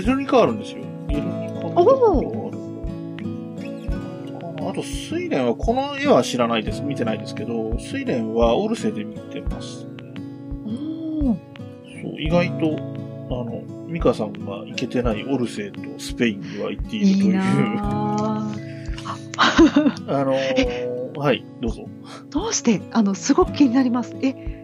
ゲルニカあるんですよ。ゲルニカ見たことあと、睡蓮は、この絵は知らないです。見てないですけど、睡蓮はオルセで見てます。そう、意外と、あの、ミカさんが行けてないオルセとスペインには行っているという。いいあのーはい、どうぞ。どうしてあのすごく気になります。え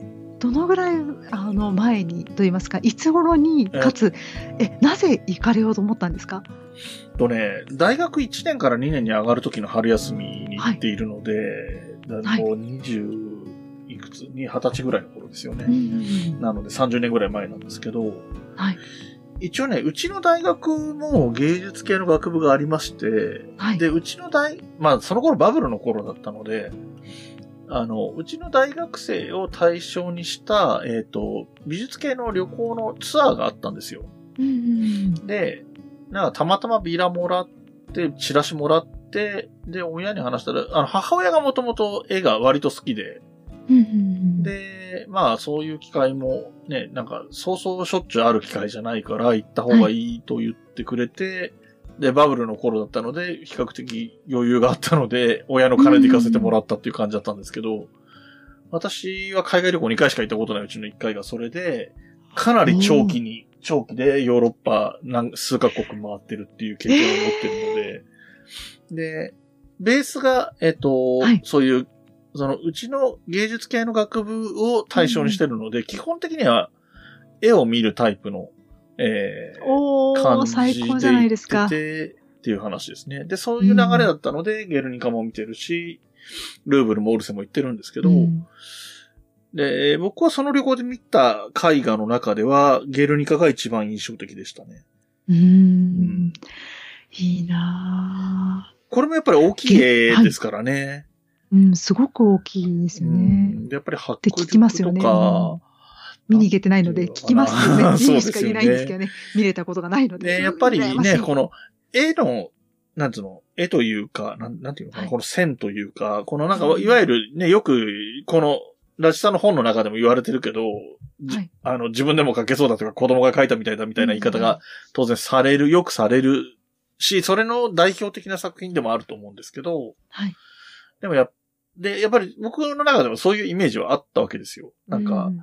どのぐらいあの前にと言いますかいつ頃にえかつえなぜ行かれようと思ったんですか？とね、大学1年から2年に上がる時の春休みに行っているので、だはいもう20いくつに20歳ぐらいの頃ですよね。なので30年ぐらい前なんですけど、はい。一応ね、うちの大学も芸術系の学部がありまして、はい。で、うちの大、まあ、その頃バブルの頃だったので、あの、うちの大学生を対象にした、えっ、と、美術系の旅行のツアーがあったんですよ。うんうんで、なんかたまたまビラもらって、チラシもらって、で、親に話したら、あの、母親がもともと絵が割と好きで、うんうんうん。で、まあそういう機会もね、なんかそうそうしょっちゅうある機会じゃないから行った方がいいと言ってくれて、で、バブルの頃だったので、比較的余裕があったので、親の金で行かせてもらったっていう感じだったんですけど、私は海外旅行2回しか行ったことないうちの1回がそれで、かなり長期に、長期でヨーロッパ何数カ国回ってるっていう経験を持ってるので、で、ベースが、えっ、と、はい。そういう、その、うちの芸術系の学部を対象にしてるので、基本的には絵を見るタイプの、えーお感ーじで最高じゃないですか行っ。ていう話ですね。で、そういう流れだったので、ゲルニカも見てるし、ルーブルもオルセも行ってるんですけど、うんで、僕はその旅行で見た絵画の中では、ゲルニカが一番印象的でしたね。うーうんんいいなこれもやっぱり大きい絵ですからね。ぁうん、すごく大きいですようね。やっぱり迫って聞きますよね力とか、見に行けてないので聞きますよね。あー字にしか言えないんですけどね。見れたことがないので。ね、やっぱりね、この絵の、なんつうの、絵というか、なんなんていうのかな、はいこの線というか、このなんか、うんいわゆるね、よく、この、ラジさんの本の中でも言われてるけど、じはいあの、自分でも書けそうだとか、子供が書いたみたいだみたいな言い方が当然される、よくされるし、それの代表的な作品でもあると思うんですけど、はい。でもやっ、で、やっぱり僕の中でもそういうイメージはあったわけですよ。なんか、う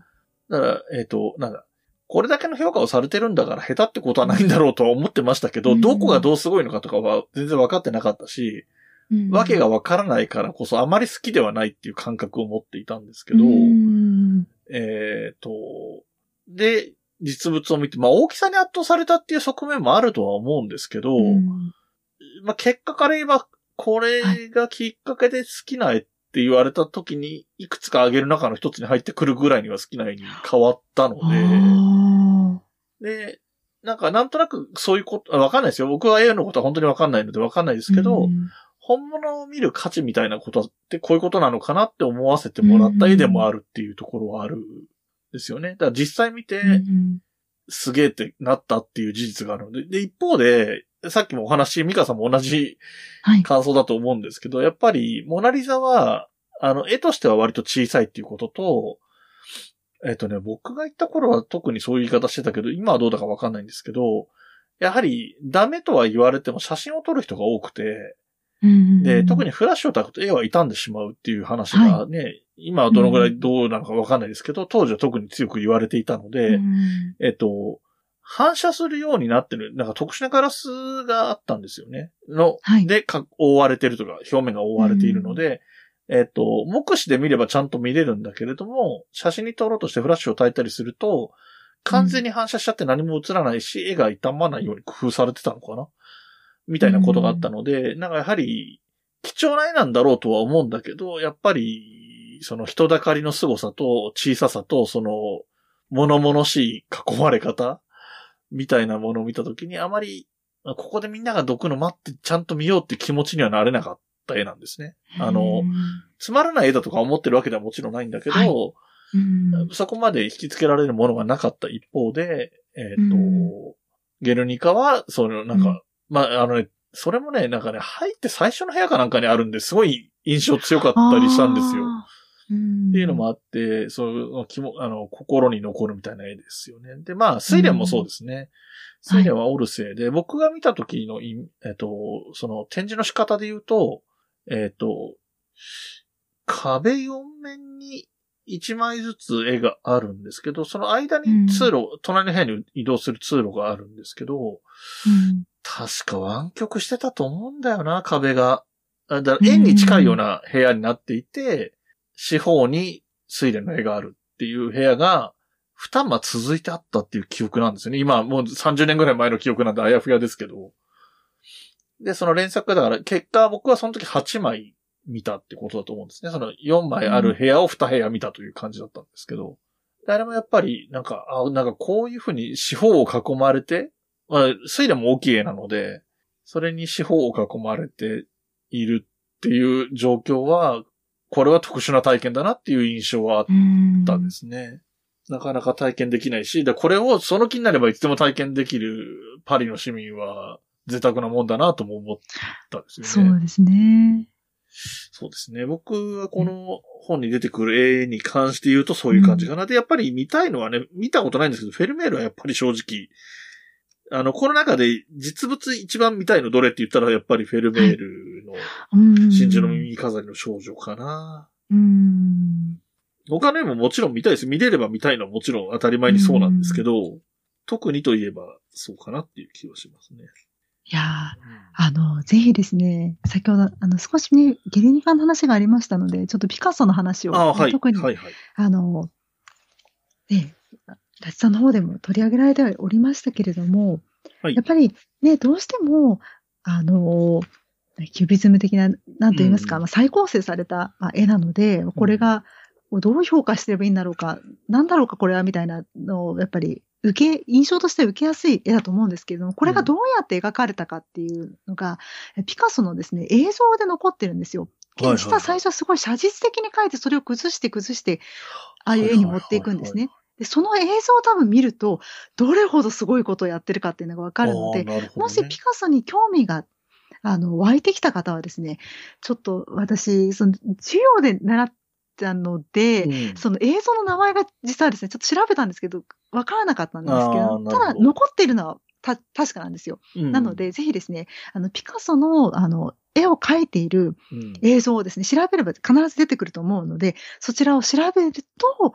だから、えっ、と、なんだ、これだけの評価をされてるんだから下手ってことはないんだろうとは思ってましたけど、うん。どこがどうすごいのかとかは全然分かってなかったし、うん。わけが分からないからこそあまり好きではないっていう感覚を持っていたんですけど、うん。えっ、と、で、実物を見て、まあ大きさに圧倒されたっていう側面もあるとは思うんですけど、うん。まあ結果から言えば、これがきっかけで好きな絵って言われた時に、いくつか挙げる中の一つに入ってくるぐらいには好きな絵に変わったので、あで、なんかなんとなくそういうこと、あわかんないですよ。僕は絵のことは本当にわかんないのでわかんないですーけど、うん。本物を見る価値みたいなことってこういうことなのかなって思わせてもらった絵でもあるっていうところはあるんですよね。だから実際見て、うん。すげえってなったっていう事実があるので、で、一方で、さっきもお話、ミカさんも同じはい。感想だと思うんですけど、やっぱり、モナリザは、あの、絵としては割と小さいっていうことと、えっ、とね、僕が行った頃は特にそういう言い方してたけど、今はどうだかわかんないんですけど、やはり、ダメとは言われても写真を撮る人が多くて、で、特にフラッシュを焚くと絵は傷んでしまうっていう話がね、今はどのぐらいどうなのかわかんないですけど、当時は特に強く言われていたので、うん。えっと、反射するようになってる、なんか特殊なガラスがあったんですよね。の、はい。で、か覆われてるとか、表面が覆われているので、えっと、目視で見ればちゃんと見れるんだけれども、写真に撮ろうとしてフラッシュを焚いたりすると、完全に反射しちゃって何も映らないし、絵が傷まないように工夫されてたのかな？みたいなことがあったので、なんかやはり、貴重な絵なんだろうとは思うんだけど、やっぱり、その人だかりの凄さと小ささと、その、物々しい囲まれ方みたいなものを見たときに、あまり、ここでみんながどくの待ってちゃんと見ようって気持ちにはなれなかった絵なんですね。あの、つまらない絵だとか思ってるわけではもちろんないんだけど、はい。うん。そこまで引きつけられるものがなかった一方で、えっ、と、うん。ゲルニカは、その、なんか、うん。まあ、あのね、それもね、なんかね、入って最初の部屋かなんかにあるんで、すごい印象強かったりしたんですよ。っていうのもあって、そういう気も、あの、心に残るみたいな絵ですよね。で、まあ、睡蓮もそうですね。睡蓮はオルセイで、僕が見た時のい、えっと、その展示の仕方で言うと、えっと、壁4面に1枚ずつ絵があるんですけど、その間に通路、隣の部屋に移動する通路があるんですけど、うん確か湾曲してたと思うんだよな、壁が。あだから円に近いような部屋になっていて、四方に睡蓮の絵があるっていう部屋が、二間続いてあったっていう記憶なんですよね。今もう30年ぐらい前の記憶なんであやふやですけど。で、その連作だから、結果僕はその時8枚見たってことだと思うんですね。その4枚ある部屋を2部屋見たという感じだったんですけど。であれもやっぱり、なんか、あ、なんかこういうふうに四方を囲まれて、まあ、水蓮も大きい絵なので、それに四方を囲まれているっていう状況は、これは特殊な体験だなっていう印象はあっうんたんですね。なかなか体験できないし、でこれをその気になればいつでも体験できるパリの市民は贅沢なもんだなとも思ったんですよね。そうですね。そうですね。僕はこの本に出てくる絵に関して言うとそういう感じかな。で、やっぱり見たいのはね、見たことないんですけど、フェルメールはやっぱり正直、あの、この中で実物一番見たいのどれって言ったらやっぱりフェルメールのうん真珠の耳飾りの少女かな。うん。他の絵ももちろん見たいです。見れれば見たいのはもちろん当たり前にそうなんですけど、特にといえばそうかなっていう気はしますね。いやーあの、ぜひですね、先ほど、あの、少しね、ゲルニカの話がありましたので、ちょっとピカソの話を、ああ、はい。特に、はいはい。あの、ね、ラチさんの方でも取り上げられておりましたけれども、はい。やっぱりね、どうしても、あの、キュビズム的な、なんと言いますか、うん。まあ、再構成されたまあ絵なので、これがどう評価してればいいんだろうか、なんだろうか、これは、みたいなのを、やっぱり、受け、印象として受けやすい絵だと思うんですけれども、これがどうやって描かれたかっていうのが、ピカソのですね、映像で残ってるんですよ。実は最初はすごい写実的に描いて、それを崩して崩して、ああいう絵に持っていくんですね。で、その映像を多分見ると、どれほどすごいことをやってるかっていうのがわかるので、ね。もしピカソに興味が、あの、湧いてきた方はですね、ちょっと私、その、授業で習ったので、うん。その映像の名前が実はですね、ちょっと調べたんですけど、わからなかったんですけど、ど。ただ残っているのはた確かなんですよ。うん。なので、ぜひですね、あの、ピカソの、あの、絵を描いているうん。映像をですね、調べれば必ず出てくると思うので、そちらを調べると、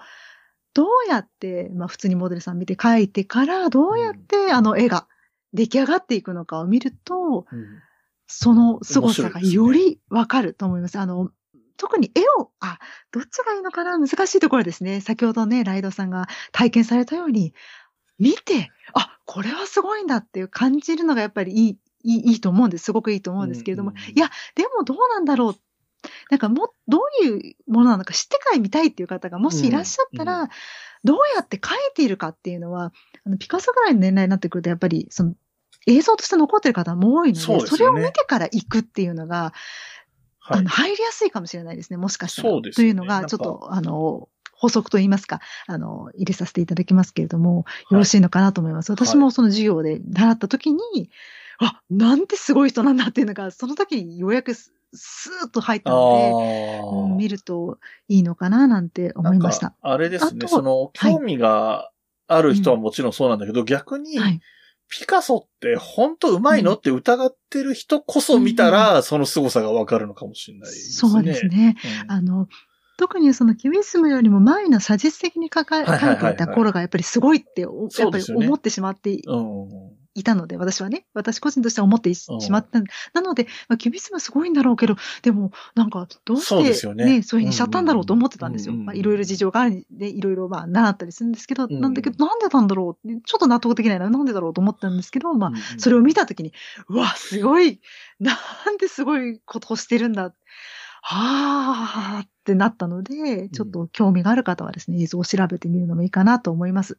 どうやって、まあ普通にモデルさん見て描いてから、どうやってあの絵が出来上がっていくのかを見ると、うんその凄さがよりわかると思います。あの、特に絵を、あ、どっちがいいのかな？難しいところですね。先ほどね、ライドさんが体験されたように、見て、あ、これはすごいんだっていう感じるのがやっぱりいい、いいいいと思うんです。すごくいいと思うんですけれども。うんうんうんいや、でもどうなんだろう。なんかも、どういうものなのか知ってから見たいっていう方がもしいらっしゃったら、うん。どうやって描いているかっていうのは、あのピカソぐらいの年代になってくると、やっぱり、その、映像として残ってる方も多いので、そうでね。れを見てから行くっていうのが、はい。あの、入りやすいかもしれないですね、もしかしたら。そうですよね。というのが、ちょっと、あの、補足といいますか、あの、入れさせていただきますけれども、よろしいのかなと思います。私もその授業で習った時に、あ、なんてすごい人なんだっていうのが、その時にようやくススーッと入ったあので、見るといいのかななんて思いましたあれですね、その、はい興味がある人はもちろんそうなんだけど、逆に、はい。ピカソって本当うまいのって疑ってる人こそ見たら、その凄さがわかるのかもしれないですね。そうですね。うん。あの、特にそのキュビスムよりも前の写実的に描かはいていた頃がやっぱりすごいって、おやっぱり思ってしまっていうん。いたので、私はね、私個人としては思ってしまった。なので、まあ、キュビスムすごいんだろうけど、でも、なんか、どうして、ねね、そういうふうにしちゃったんだろうと思ってたんですよ。うんうんうんまあ、いろいろ事情があるんで、いろいろ、まあ、習ったりするんですけど、うんなんだけど、なんでなんだろうちょっと納得できないな、なんでだろうと思ったんですけど、まあ、うんそれを見たときに、うわ、すごい、なんですごいことをしてるんだ。はあってなったので、ちょっと興味がある方はですね、映像を調べてみるのもいいかなと思います。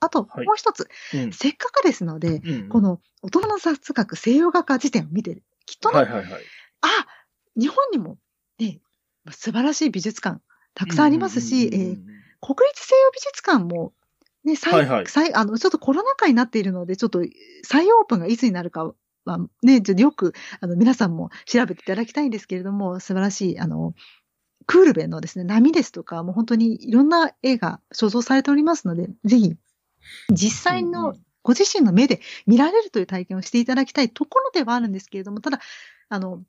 あと、はいもう一つ、うん。せっかくですので、うんこの大人の雑学西洋画家辞典を見てる。きっとね、はいはいはい。あ、日本にもね、素晴らしい美術館たくさんありますし、うんうんうんうんえー国立西洋美術館も、ね、再、はいはい再あの、ちょっとコロナ禍になっているので、ちょっと再オープンがいつになるかは、ね、ちょっとよく、あの、皆さんも調べていただきたいんですけれども、素晴らしい、あの、クールベンのですね、波ですとか、もう本当にいろんな絵が所蔵されておりますので、ぜひ、実際うんうのん。ご自身の目で見られるという体験をしていただきたいところではあるんですけれども、ただ、あの、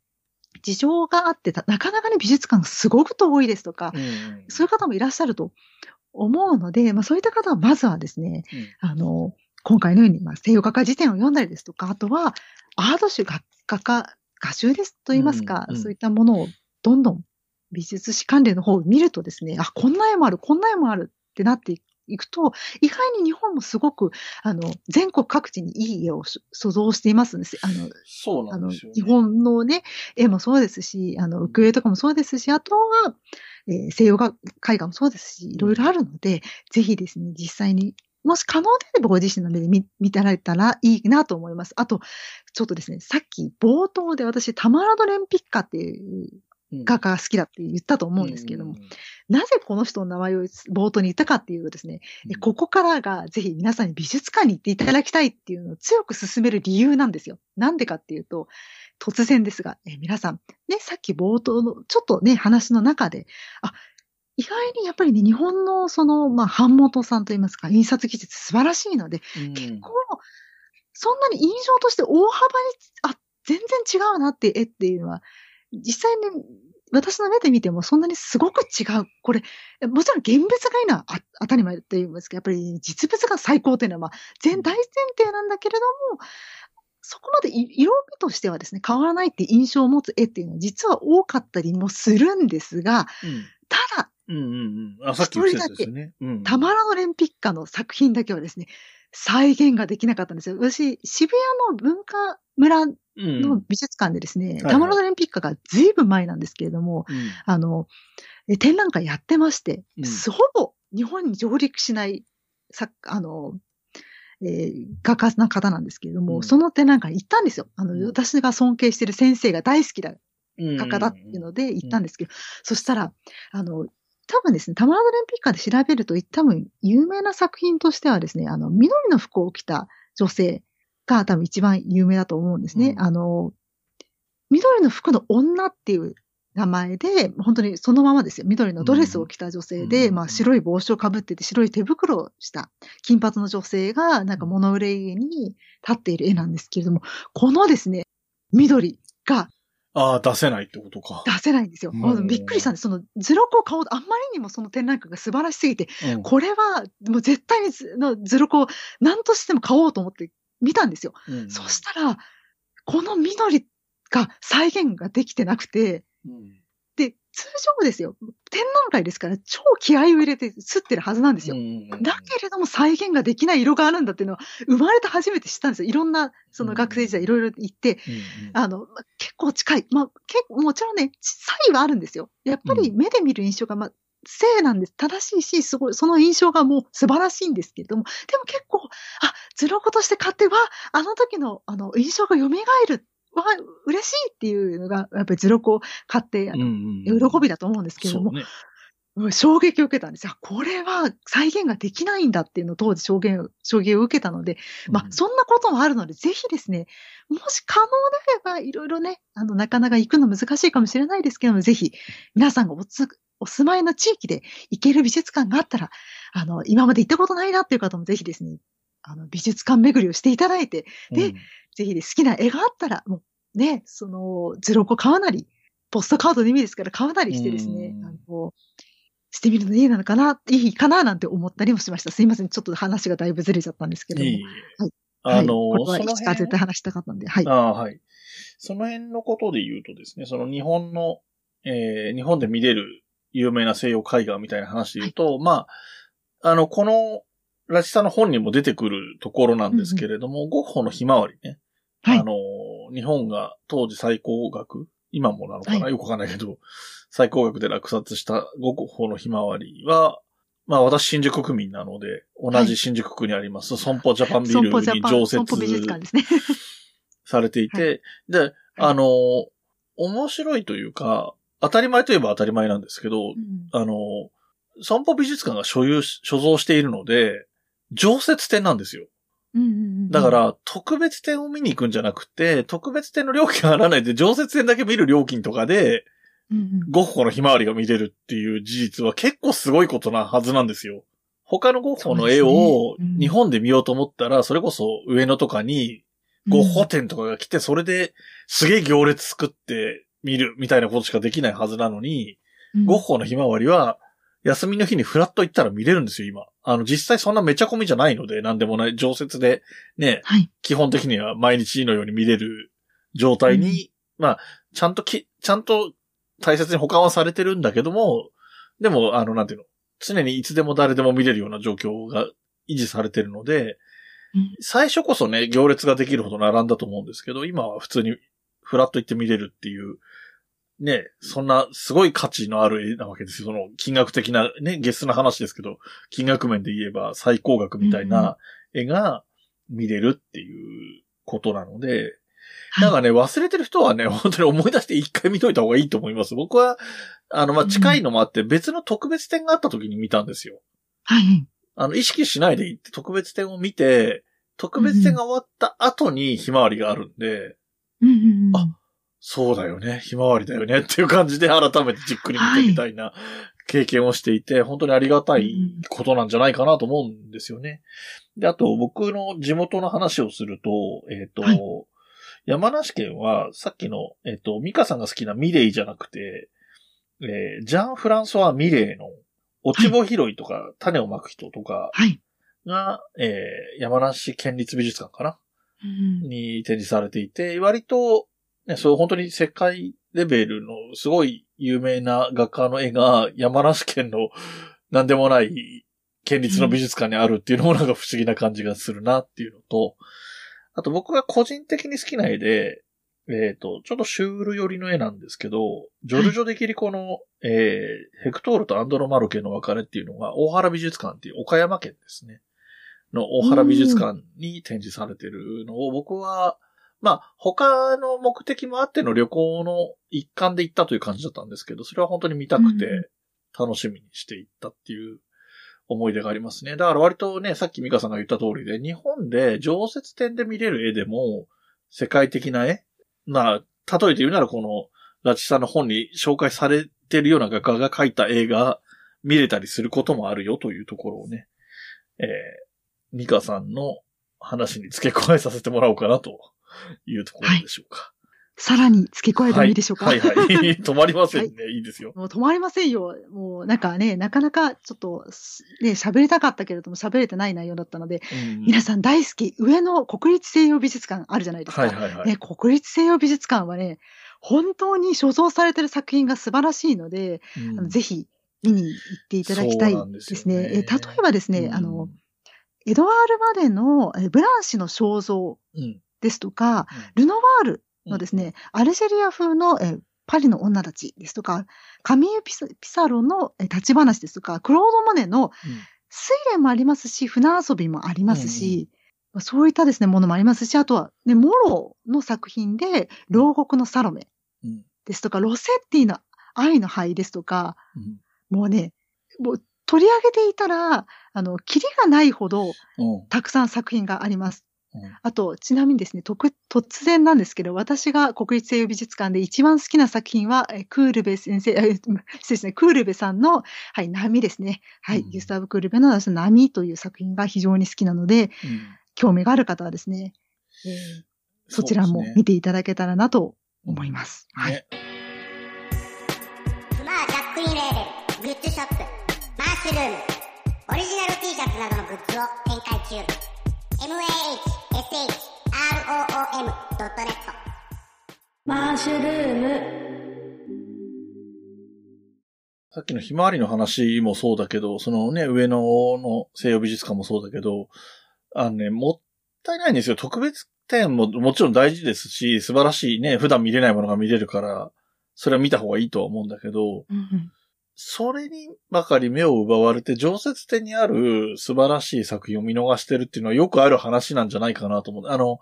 事情があってた、なかなかね、美術館がすごく遠いですとか、うんうんそういう方もいらっしゃると思うので、まあそういった方はまずはですね、あの、今回のように、まあ西洋画家辞典を読んだりですとか、あとは、アート集画画家、画集ですと言いますか、うんうん。そういったものをどんどん美術史関連の方を見るとですね、あ、こんな絵もある、こんな絵もあるってなっていくと、意外に日本もすごく、あの、全国各地にいい絵を所所蔵していますんです。あの、そうなんですよ、ね。日本のね、絵もそうですし、あの、浮世絵とかもそうですし、あとは、えー西洋画絵画もそうですし、いろいろあるので、ぜひですね、実際に、もし可能であればご自身の目で見見てられたらいいなと思います。あと、ちょっとですね、さっき冒頭で私、タマラド・レンピッカっていううん画家が好きだって言ったと思うんですけれども、うんうんなぜこの人の名前を冒頭に言ったかっていうとですね、えここからがぜひ皆さんに美術館に行っていただきたいっていうのを強く進める理由なんですよ。なんでかっていうと、突然ですが、え皆さん、ね、さっき冒頭のちょっとね、話の中で、あ、意外にやっぱりね、日本のその、まあ、版元さんといいますか、印刷技術素晴らしいので、うん。結構、そんなに印象として大幅に、あ、全然違うなって絵っていうのは、実際に私の目で見てもそんなにすごく違う。これ、もちろん現物がいいのはあ当たり前と言いますけど、やっぱり実物が最高というのは、まあ、全大前提なんだけれども、そこまでい色味としてはですね、変わらないって印象を持つ絵っていうのは実は多かったりもするんですが、ただ、うんうんうん。あ、さっき言ったやつですよね。うんタマラノレンピッカの作品だけはですね、再現ができなかったんですよ。私、渋谷の文化村うん。の美術館でですね、はいタマラノレンピッカがずいぶん前なんですけれども、うん。あの、え展覧会やってまして、うん。ほぼ日本に上陸しない、さ、あの、えー画家な方なんですけれども、うん。その展覧会に行ったんですよ。あの、うん。私が尊敬している先生が大好きだうん。画家だっていうので行ったんですけど、そしたら、あの、多分ですね、タマラドレンピッカで調べると、多分有名な作品としてはですね、あの、緑の服を着た女性が多分一番有名だと思うんですね。うんあの、緑の服の女っていう名前で、本当にそのままですよ。緑のドレスを着た女性で、うんまあ白い帽子をかぶってて白い手袋をした金髪の女性がなんか物憂いに立っている絵なんですけれども、このですね、緑がああ、出せないってことか。出せないんですよ。びっくりしたんです。その図録を買おうと、あんまりにもその展覧会が素晴らしすぎて、うんこれはもう絶対に図の図録を何としても買おうと思って見たんですよ。うんそしたら、この緑が再現ができてなくて、うんで、通常ですよ。展覧会ですから超気合を入れて吸ってるはずなんですよ。うんだけれども再現ができない色があるんだっていうのは生まれて初めて知ったんですよ。いろんな、その学生時代いろいろ行って、うんあの、まあ結構近い。まあ、結構、もちろんね、差異はあるんですよ。やっぱり目で見る印象が、まあ、正なんです。正しいし、すごい、その印象がもう素晴らしいんですけれども、でも結構、あ、図録として買っては、あの時の、あの、印象が蘇る。わ、嬉しいっていうのが、やっぱり図録を買って、うんうん喜びだと思うんですけれども、ね。うん衝撃を受けたんですよ。これは再現ができないんだっていうのを当時衝撃を衝撃を受けたので、まあ、そんなこともあるので、ぜひですね、もし可能であれば、いろいろね、あの、なかなか行くの難しいかもしれないですけども、ぜひ、皆さんがおつ、お住まいの地域で行ける美術館があったら、あの、今まで行ったことないなっていう方もぜひですね、あの、美術館巡りをしていただいて、でうんぜひね、好きな絵があったら、もう、ね、その、図録を買わなり、ポストカードの意味ですから買わなりしてですねう、んあの、してみるのいいなのかな、いいかななんて思ったりもしました。すいません。ちょっと話がだいぶずれちゃったんですけども。いいはいあの、はい、これは絶辺対話したかったんで、はい。ああ、はい。その辺のことで言うとですね、その日本の、えー日本で見れる有名な西洋絵画みたいな話で言うと、まあ、あの、この、ラチさんの本にも出てくるところなんですけれども、ゴッホのひまわりね。はいあの、日本が当時最高額？今もなのかな、はい。よくわかんないけど、最高額で落札したゴッホのひまわりは、まあ私新宿区民なので、同じ新宿区にあります、損保ジャパンビルに常設。されていて、で、あの、面白いというか、当たり前といえば当たり前なんですけど、うんあの、損保美術館が所有し、所蔵しているので、常設展なんですよ。うんうんうんだか、ら、特別展を見に行くんじゃなくて、特別展の料金が払わないで、常設展だけ見る料金とかで、うんうん。ゴッホのひまわりが見れるっていう事実は結構すごいことなはずなんですよ。他のゴッホの絵を日本で見ようと思ったら、それこそ上野とかにゴッホ展とかが来て、それですげえ行列作って見るみたいなことしかできないはずなのに、うん。ゴッホのひまわりは、休みの日にフラッと行ったら見れるんですよ、今。あの、実際そんなめちゃ込みじゃないので、なんでもない、常設で、ね、はい。基本的には毎日のように見れる状態に、まあ、ちゃんとき、ちゃんと大切に保管はされてるんだけども、でも、あの、なんていうの、常にいつでも誰でも見れるような状況が維持されてるので、うん最初こそね、行列ができるほど並んだと思うんですけど、今は普通にフラッと行って見れるっていう、ね、そんなすごい価値のある絵なわけですよ。その金額的な、ね、ゲスな話ですけど、金額面で言えば最高額みたいな絵が見れるっていうことなので、はいなんかね、忘れてる人はね、本当に思い出して一回見といた方がいいと思います。僕は、あの、まあ、近いのもあって、別の特別展があった時に見たんですよ。はい。あの、意識しないで行って特別展を見て、特別展が終わった後にひまわりがあるんで、うんうんうんあそうだよね、ひまわりだよね。っていう感じで改めてじっくり見てみたいな経験をしていて、本当にありがたいことなんじゃないかなと思うんですよね。で、あと僕の地元の話をすると、えっ、と、はい。山梨県はさっきの、えっ、と、ミカさんが好きなミレイじゃなくて、えージャン・フランソワ・ミレイの落ち穂拾いとか、種をまく人とかはい。が、えー山梨県立美術館かな？うん。に展示されていて、割と、ね、そう本当に世界レベルのすごい有名な画家の絵が山梨県の何でもない県立の美術館にあるっていうのもなんか不思議な感じがするなっていうのと、あと僕が個人的に好きな絵で、えっ、と、ちょっとシュール寄りの絵なんですけど、ジョルジョ・デ・キリコの、えーヘクトールとアンドロ・マルケの別れっていうのが、大原美術館っていう岡山県ですね。の大原美術館に展示されてるのを僕は、まあ、他の目的もあっての旅行の一環で行ったという感じだったんですけど、それは本当に見たくうんて、楽しみにして行ったっていう思い出がありますね。だから割とね、さっきミカさんが言った通りで、日本で常設展で見れる絵でも、世界的な絵まあ、例えて言うならこの、ラチさんの本に紹介されてるような画家が描いた絵が見れたりすることもあるよというところをね、えー、ミカさんの話に付け加えさせてもらおうかなというところでしょうか。さらに付け加えてもいいでしょうか？はい、はい、はい。止まりませんね。いいですよ。もう止まりませんよ。もうなんかね、なかなかちょっとね、喋りたかったけれども喋れてない内容だったので、うん皆さん大好き、上野国立西洋美術館あるじゃないですか。はいはいはい。ね、国立西洋美術館はね、本当に所蔵されてる作品が素晴らしいので、うんぜひ見に行っていただきたいでですすよねね。え例えばですね、うんあの、エドワール・マデのえブランシュの肖像うんですとか、ルノワールのですね、アルジェリア風のえパリの女たちですとか、カミーユ・ピサピサロのえ立ち話ですとか、クロード・モネの睡蓮もありますし、船遊びもありますし、そういったですね、ものもありますし、あとは、ね、モロの作品で、牢獄のサロメうん。ですとか、ロセッティの愛の灰ですとか、うん。もうね、もう取り上げていたら、あの、キリがないほどうん。たくさん作品があります。うんあと、ちなみにですね、とく突然なんですけど、私が国立西洋美術館で一番好きな作品は、えクールベ先生、え失礼ですね、クールベさんの、はい、波ですね。はい、うんギュスタブ・クールベの波という作品が非常に好きなので、うん興味がある方はですね、えーそちらも見ていただけたらなと思います。はい。ね。スマージャックインレーベルグッズショップマッシュルームオリジナル T シャツなどのグッズを展開中 mahshroom.net マッシュルーム。さっきのひまわりの話もそうだけど、そのね、上野の西洋美術館もそうだけど、あのね、もったいないんですよ。特別展ももちろん大事ですし、素晴らしいね、普段見れないものが見れるから、それは見た方がいいとは思うんだけど、それにばかり目を奪われて、常設展にある素晴らしい作品を見逃してるっていうのはよくある話なんじゃないかなと思う。あの、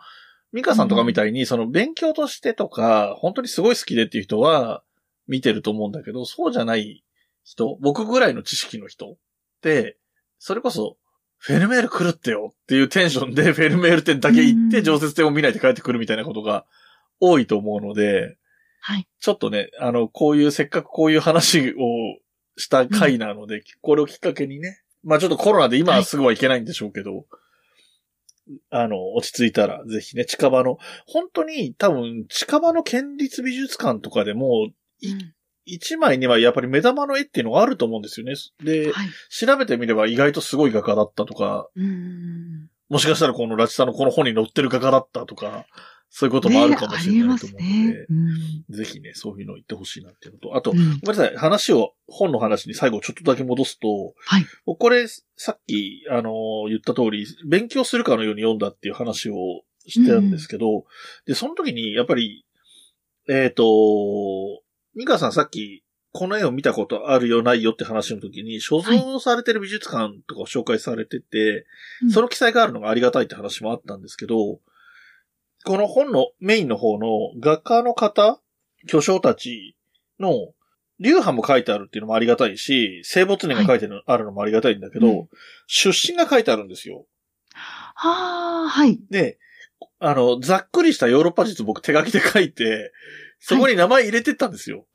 ミカさんとかみたいに、その勉強としてとか、本当にすごい好きでっていう人は見てると思うんだけど、そうじゃない人、僕ぐらいの知識の人って、それこそ、フェルメール来るってよっていうテンションで フェルメール展だけ行ってうん常設展を見ないで帰ってくるみたいなことが多いと思うので、はい。ちょっとね、あの、こういう、せっかくこういう話をした回なので、これをきっかけにね、まあちょっとコロナで今はすぐはいけないんでしょうけど、あの、落ち着いたら、ぜひね、近場の、本当に多分、近場の県立美術館とかでも、一枚にはやっぱり目玉の絵っていうのがあると思うんですよね。で、はい。調べてみれば意外とすごい画家だったとか、うん。もしかしたらこのラチさんのこの本に載ってる画家だったとか、そういうこともあるかもしれないと思うので、ねね。うん。ぜひね、そういうの言ってほしいなっていうのと、あと、うん。ごめんなさい、話を、本の話に最後ちょっとだけ戻すと、はい。僕これ、さっき、あのー言った通り、勉強するかのように読んだっていう話をしてるんですけど、で、その時に、やっぱり、えっ、と、ミカさんさっき、この絵を見たことあるよないよって話の時に、所蔵されてる美術館とかを紹介されてて、うん。その記載があるのがありがたいって話もあったんですけど、この本のメインの方の画家の方、巨匠たちの流派も書いてあるっていうのもありがたいし、生没年が書いてあるのもありがたいんだけど、うん出身が書いてあるんですよ。はあ、はい。で、あの、ざっくりしたヨーロッパ術僕手書きで書いて、そこに名前入れてったんですよ。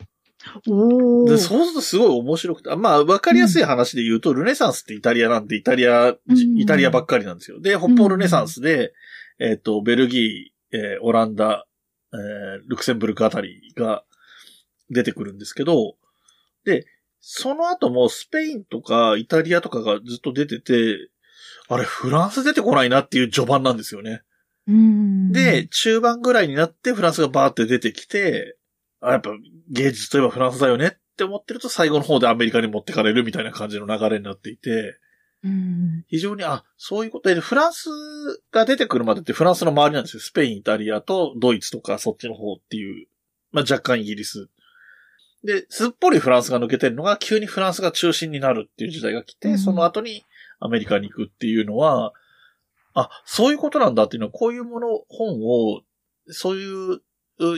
おー。でそうするとすごい面白くて、あまあ、わかりやすい話で言うと、ルネサンスってイタリアなんで、イタリア、うんイタリアばっかりなんですよ。で、北方ルネサンスで、えっ、と、ベルギー、えーオランダ、えールクセンブルクあたりが出てくるんですけど、で、その後もスペインとかイタリアとかがずっと出てて、あれ、フランス出てこないなっていう序盤なんですよね。うんで、、中盤ぐらいになってフランスがバーって出てきて、あ、やっぱ芸術といえばフランスだよねって思ってると最後の方でアメリカに持ってかれるみたいな感じの流れになっていて、うん。非常に、あ、そういうことで、フランスが出てくるまでってフランスの周りなんですよ。スペイン、イタリアとドイツとかそっちの方っていう、まあ若干イギリス。で、すっぽりフランスが抜けてるのが急にフランスが中心になるっていう時代が来て、うんその後にアメリカに行くっていうのは、あ、そういうことなんだっていうのは、こういうもの、本を、そういうう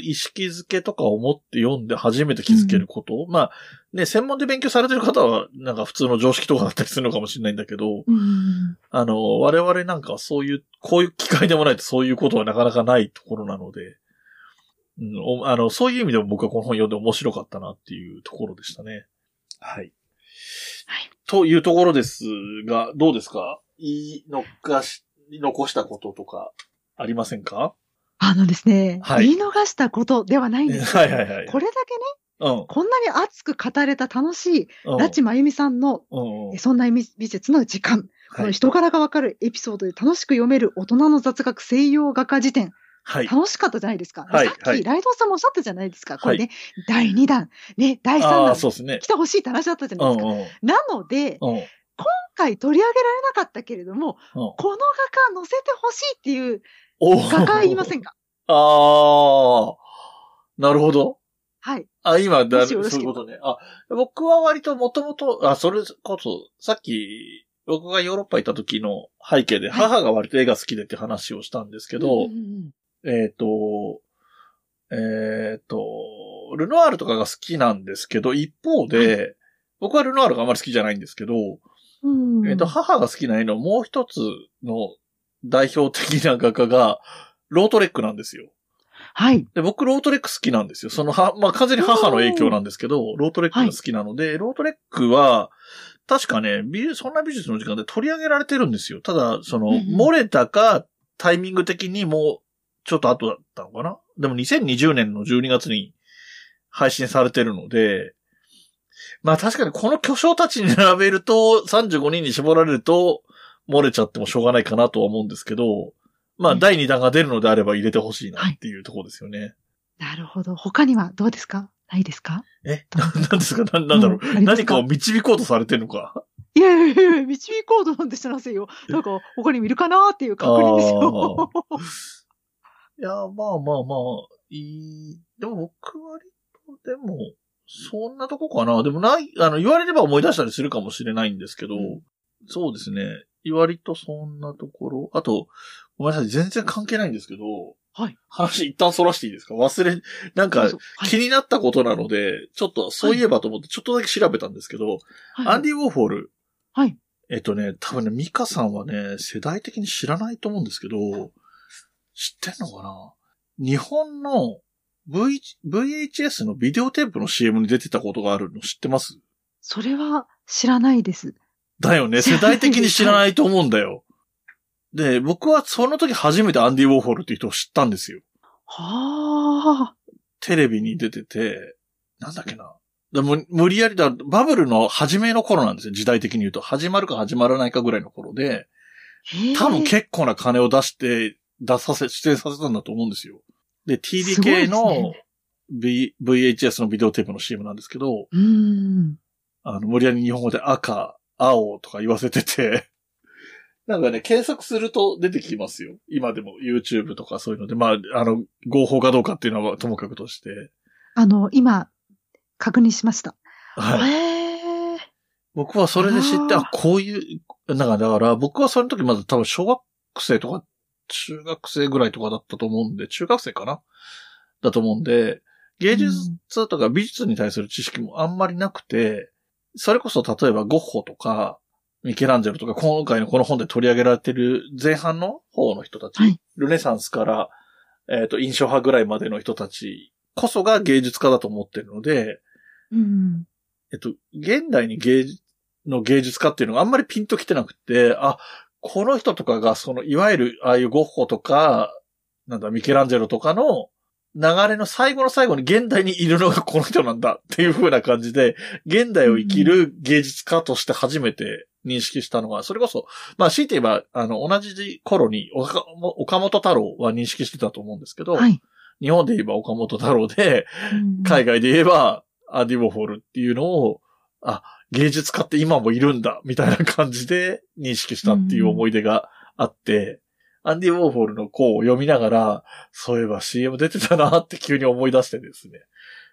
意識づけとかを持って読んで初めて気づけること、まあ、ね、専門で勉強されてる方は、なんか普通の常識とかだったりするのかもしれないんだけど、うん。あの、我々なんかそういう、こういう機会でもないとそういうことはなかなかないところなので、うん、あの、そういう意味でも僕はこの本読んで面白かったなっていうところでしたね。はい。はい。というところですが、どうですか言い残し、残したこととかありませんかあのですね、はい言い逃したことではないんですけど はいはいはい。これだけね、うん。こんなに熱く語れた楽しい、うん。ラチマユミさんの、うんうん。そんな美術の時間、こはい。の人柄がわかるエピソードで楽しく読める大人の雑学西洋画家辞典、はい。楽しかったじゃないですか。はいさっき、はいライドウさんもおっしゃったじゃないですか。これね、第2弾、ね、第3ああ、弾、そうですね。来てほしいって話だったじゃないですか。うんうん。なので、うん。今回取り上げられなかったけれども、うんこの画家載せてほしいっていうお画家言いませんか？ああ、なるほど。はい。あ、今だ、そういうことね。あ、僕は割ともともと、あ、それこそ、さっき、僕がヨーロッパ行った時の背景で、はい。母が割と絵が好きでって話をしたんですけど、うんうんえっ、と、えっ、と、ルノアールとかが好きなんですけど、一方で、僕はルノアールがあまり好きじゃないんですけど、えっ、と、母が好きな絵のもう一つの代表的な画家が、ロートレックなんですよ。はい。で、僕、ロートレック好きなんですよ。その、は、まあ、完全に母の影響なんですけど、ロートレックが好きなので、ロートレックは、確かね、美術そんな美術の時間で取り上げられてるんですよ。ただ、その、うんうんモネとか、タイミング的にもう、ちょっと後だったのかな？でも2020年の12月に配信されてるので、まあ確かにこの巨匠たちに並べると、35人に絞られると、漏れちゃってもしょうがないかなとは思うんですけど、まあうん第2弾が出るのであれば入れてほしいなっていうところですよね。なるほど。他にはどうですか？ないですか？え、な なんですか？ななんだろう、うん何かを導こうとされてるのか？いやいやいや導こうとなんてしてませんよ。なんか、他にもいるかなっていう確認ですよ。いや、まあまあまあ、いい。でも僕割とでも、そんなとこかな。でもない、あの、言われれば思い出したりするかもしれないんですけど、そうですね。割とそんなところ。あと、ごめんなさい、全然関係ないんですけど、はい。話一旦そらしていいですか？忘れ、なんか、はい。気になったことなので、ちょっとそういえばと思ってちょっとだけ調べたんですけど、はい。アンディ・ウォーホル、はい。えっとね、多分ね、ミカさんはね、世代的に知らないと思うんですけど、知ってんのかな？日本の v、VHS のビデオテープの CM に出てたことがあるの知ってます？それは知らないです。だよね。世代的に知らないと思うんだよ。で、僕はその時初めてアンディ・ウォーホルっていう人を知ったんですよ。はあ。テレビに出てて、なんだっけな。でも無理やりだ、バブルの初めの頃なんですよ。時代的に言うと。始まるか始まらないかぐらいの頃で、多分結構な金を出して、出させ、出演させたんだと思うんですよ。で、TDK のね V、VHS のビデオテープの CM なんですけど、うーん。あの、無理やり日本語で赤、青とか言わせてて、なんかね、検索すると出てきますよ。今でも YouTube とかそういうので、まあ、あの、合法かどうかっていうのはともかくとして。あの、今、確認しました。はい。僕はそれで知って、あこういう、なんかだから、僕はその時まだ多分小学生とか、中学生ぐらいとかだったと思うんで、中学生かなだと思うんで、芸術とか美術に対する知識もあんまりなくて、それこそ例えばゴッホとか、ミケランジェロとか、今回のこの本で取り上げられてる前半の方の人たち、はいルネサンスから、えっ、と、印象派ぐらいまでの人たちこそが芸術家だと思ってるので、うん。えっと、現代に芸術の芸術家っていうのがあんまりピンときてなくて、あ、この人とかが、その、いわゆる、ああいうゴッホとか、なんだ、ミケランジェロとかの流れの最後の最後に現代にいるのがこの人なんだっていう風な感じで、現代を生きる芸術家として初めて認識したのは、それこそ、まあ、強いて言えば、あの、同じ頃に岡岡本太郎は認識してたと思うんですけど、はい。日本で言えば岡本太郎で、うん海外で言えば、アンディ・ウォーホルっていうのを、あ、芸術家って今もいるんだ、みたいな感じで認識したっていう思い出があって、アンディ・ウォーホルの項を読みながら、そういえば CM 出てたなって急に思い出してですね。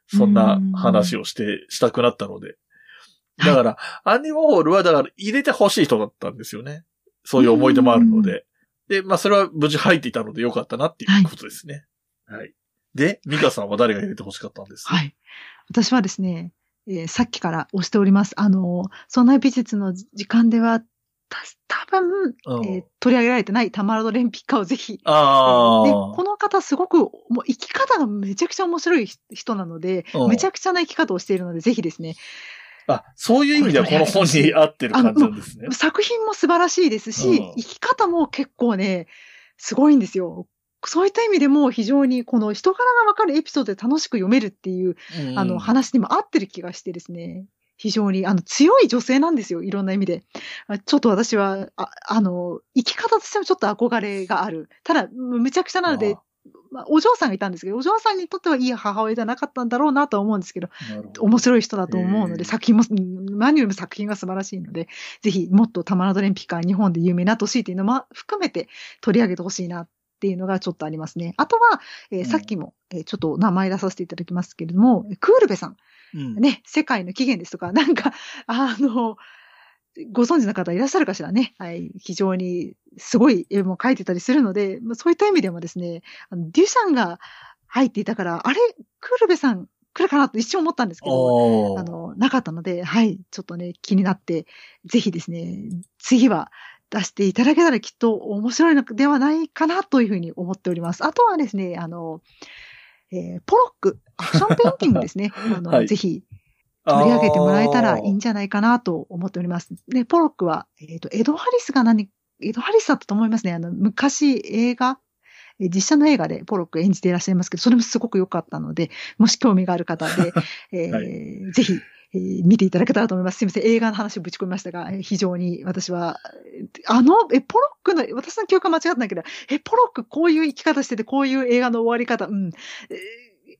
そんな話をして、したくなったので。だから、アンディ・ウォーホルはだから入れてほしい人だったんですよね。そういう思い出もあるので。で、まあそれは無事入っていたのでよかったなっていうことですね。はい。で、ミカさんは誰が入れてほしかったんです？かはい。私はですね、えーさっきから押しております。あの、そんな美術の時間では、た多分、うんえー取り上げられてないタマラドレンピッカをぜひ。ああ。で、この方すごく、もう生き方がめちゃくちゃ面白い人なので、うんめちゃくちゃな生き方をしているので、ぜひですね、あ、そういう意味ではこの本に合ってる感じなんですね。作品も素晴らしいですし、うん生き方も結構ね、すごいんですよ。そういった意味でも非常にこの人柄がわかるエピソードで楽しく読めるっていう、うんあの話にも合ってる気がしてですね。非常にあの強い女性なんですよ。いろんな意味で。あちょっと私は、ああの、生き方としてもちょっと憧れがある。ただ、むちゃくちゃなので、まあ、お嬢さんがいたんですけど、お嬢さんにとってはいい母親じゃなかったんだろうなとは思うんですけど、ど面白い人だと思うので、作品も、うん何よりも作品が素晴らしいので、ぜひもっとタマラドレンピカー日本で有名になってほしいというのも含めて取り上げてほしいなっていうのがちょっとありますね。あとは、えーうんさっきも、えーちょっと名前出させていただきますけれども、クールベさん、うんね、世界の起源ですとか、なんか、あの、ご存知の方いらっしゃるかしらね。はい。非常にすごい絵も描いてたりするので、まあそういった意味でもですね、あのデュシャンが入っていたから、あれクールベさん来るかなと一瞬思ったんですけど、あの、なかったので、はい、ちょっとね、気になって、ぜひですね、次は出していただけたらきっと面白いのではないかなというふうに思っております。あとはですね、あの、えーポロック、アクションペインティングですね。あの、はいぜひ取り上げてもらえたらいいんじゃないかなと思っております。で、ポロックは、えっ、と、エド・ハリスが何、エド・ハリスだったと思いますね。あの、昔映画、えー実写の映画でポロック演じていらっしゃいますけど、それもすごく良かったので、もし興味がある方で、えーはぜひ、えー見ていただけたらと思います。すみません。映画の話をぶち込みましたが、えー非常に私は、えーあの、え、ポロックの、私の記憶は間違ってないけど、え、ポロックこういう生き方してて、こういう映画の終わり方、うん。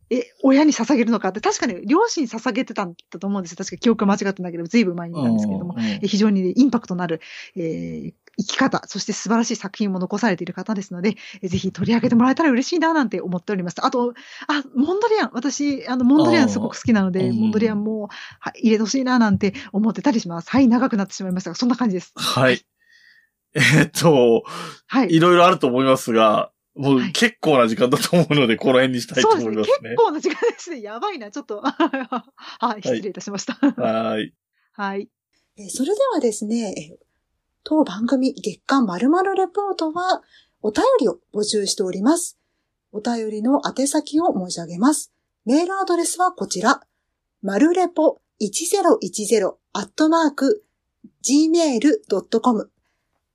え親に捧げるのかって、確かに両親に捧げてたんだと思うんですよ。確か記憶が間違ってないけど、ずいぶん前になんですけれども。うんうんえ非常にね、インパクトのある、えー生き方、そして素晴らしい作品も残されている方ですので、えぜひ取り上げてもらえたら嬉しいななんて思っております。あと、あ、モンドリアン、私、あの、モンドリアンすごく好きなので、うんモンドリアンも、はい、入れてほしいななんて思ってたりします。はい、長くなってしまいましたが、そんな感じです。はい。えーっと、はい。いろいろあると思いますが、もうはい結構な時間だと思うので、この辺にしたいとそうですね。思いますね結。構な時間ですね。やばいな。ちょっと。はい、失礼いたしました。はーい。はい。えーそれではですね、えー当番組月間〇〇レポートはお便りを募集しております。お便りの宛先を申し上げます。メールアドレスはこちら。まるれぽ1010アットマーク gmail.com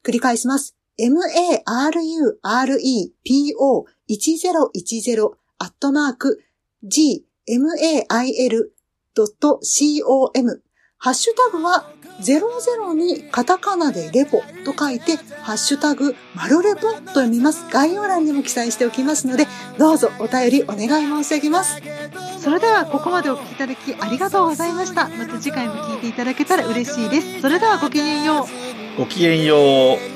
繰り返します。marurepo1010 アットマーク gmail.com ハッシュタグは00にカタカナでレポと書いて、ハッシュタグ、マルレポと読みます。概要欄にも記載しておきますので、どうぞお便りお願い申し上げます。それでは、ここまでお聞きいただきありがとうございました。また次回も聞いていただけたら嬉しいです。それではごきげんよう。ごきげんよう。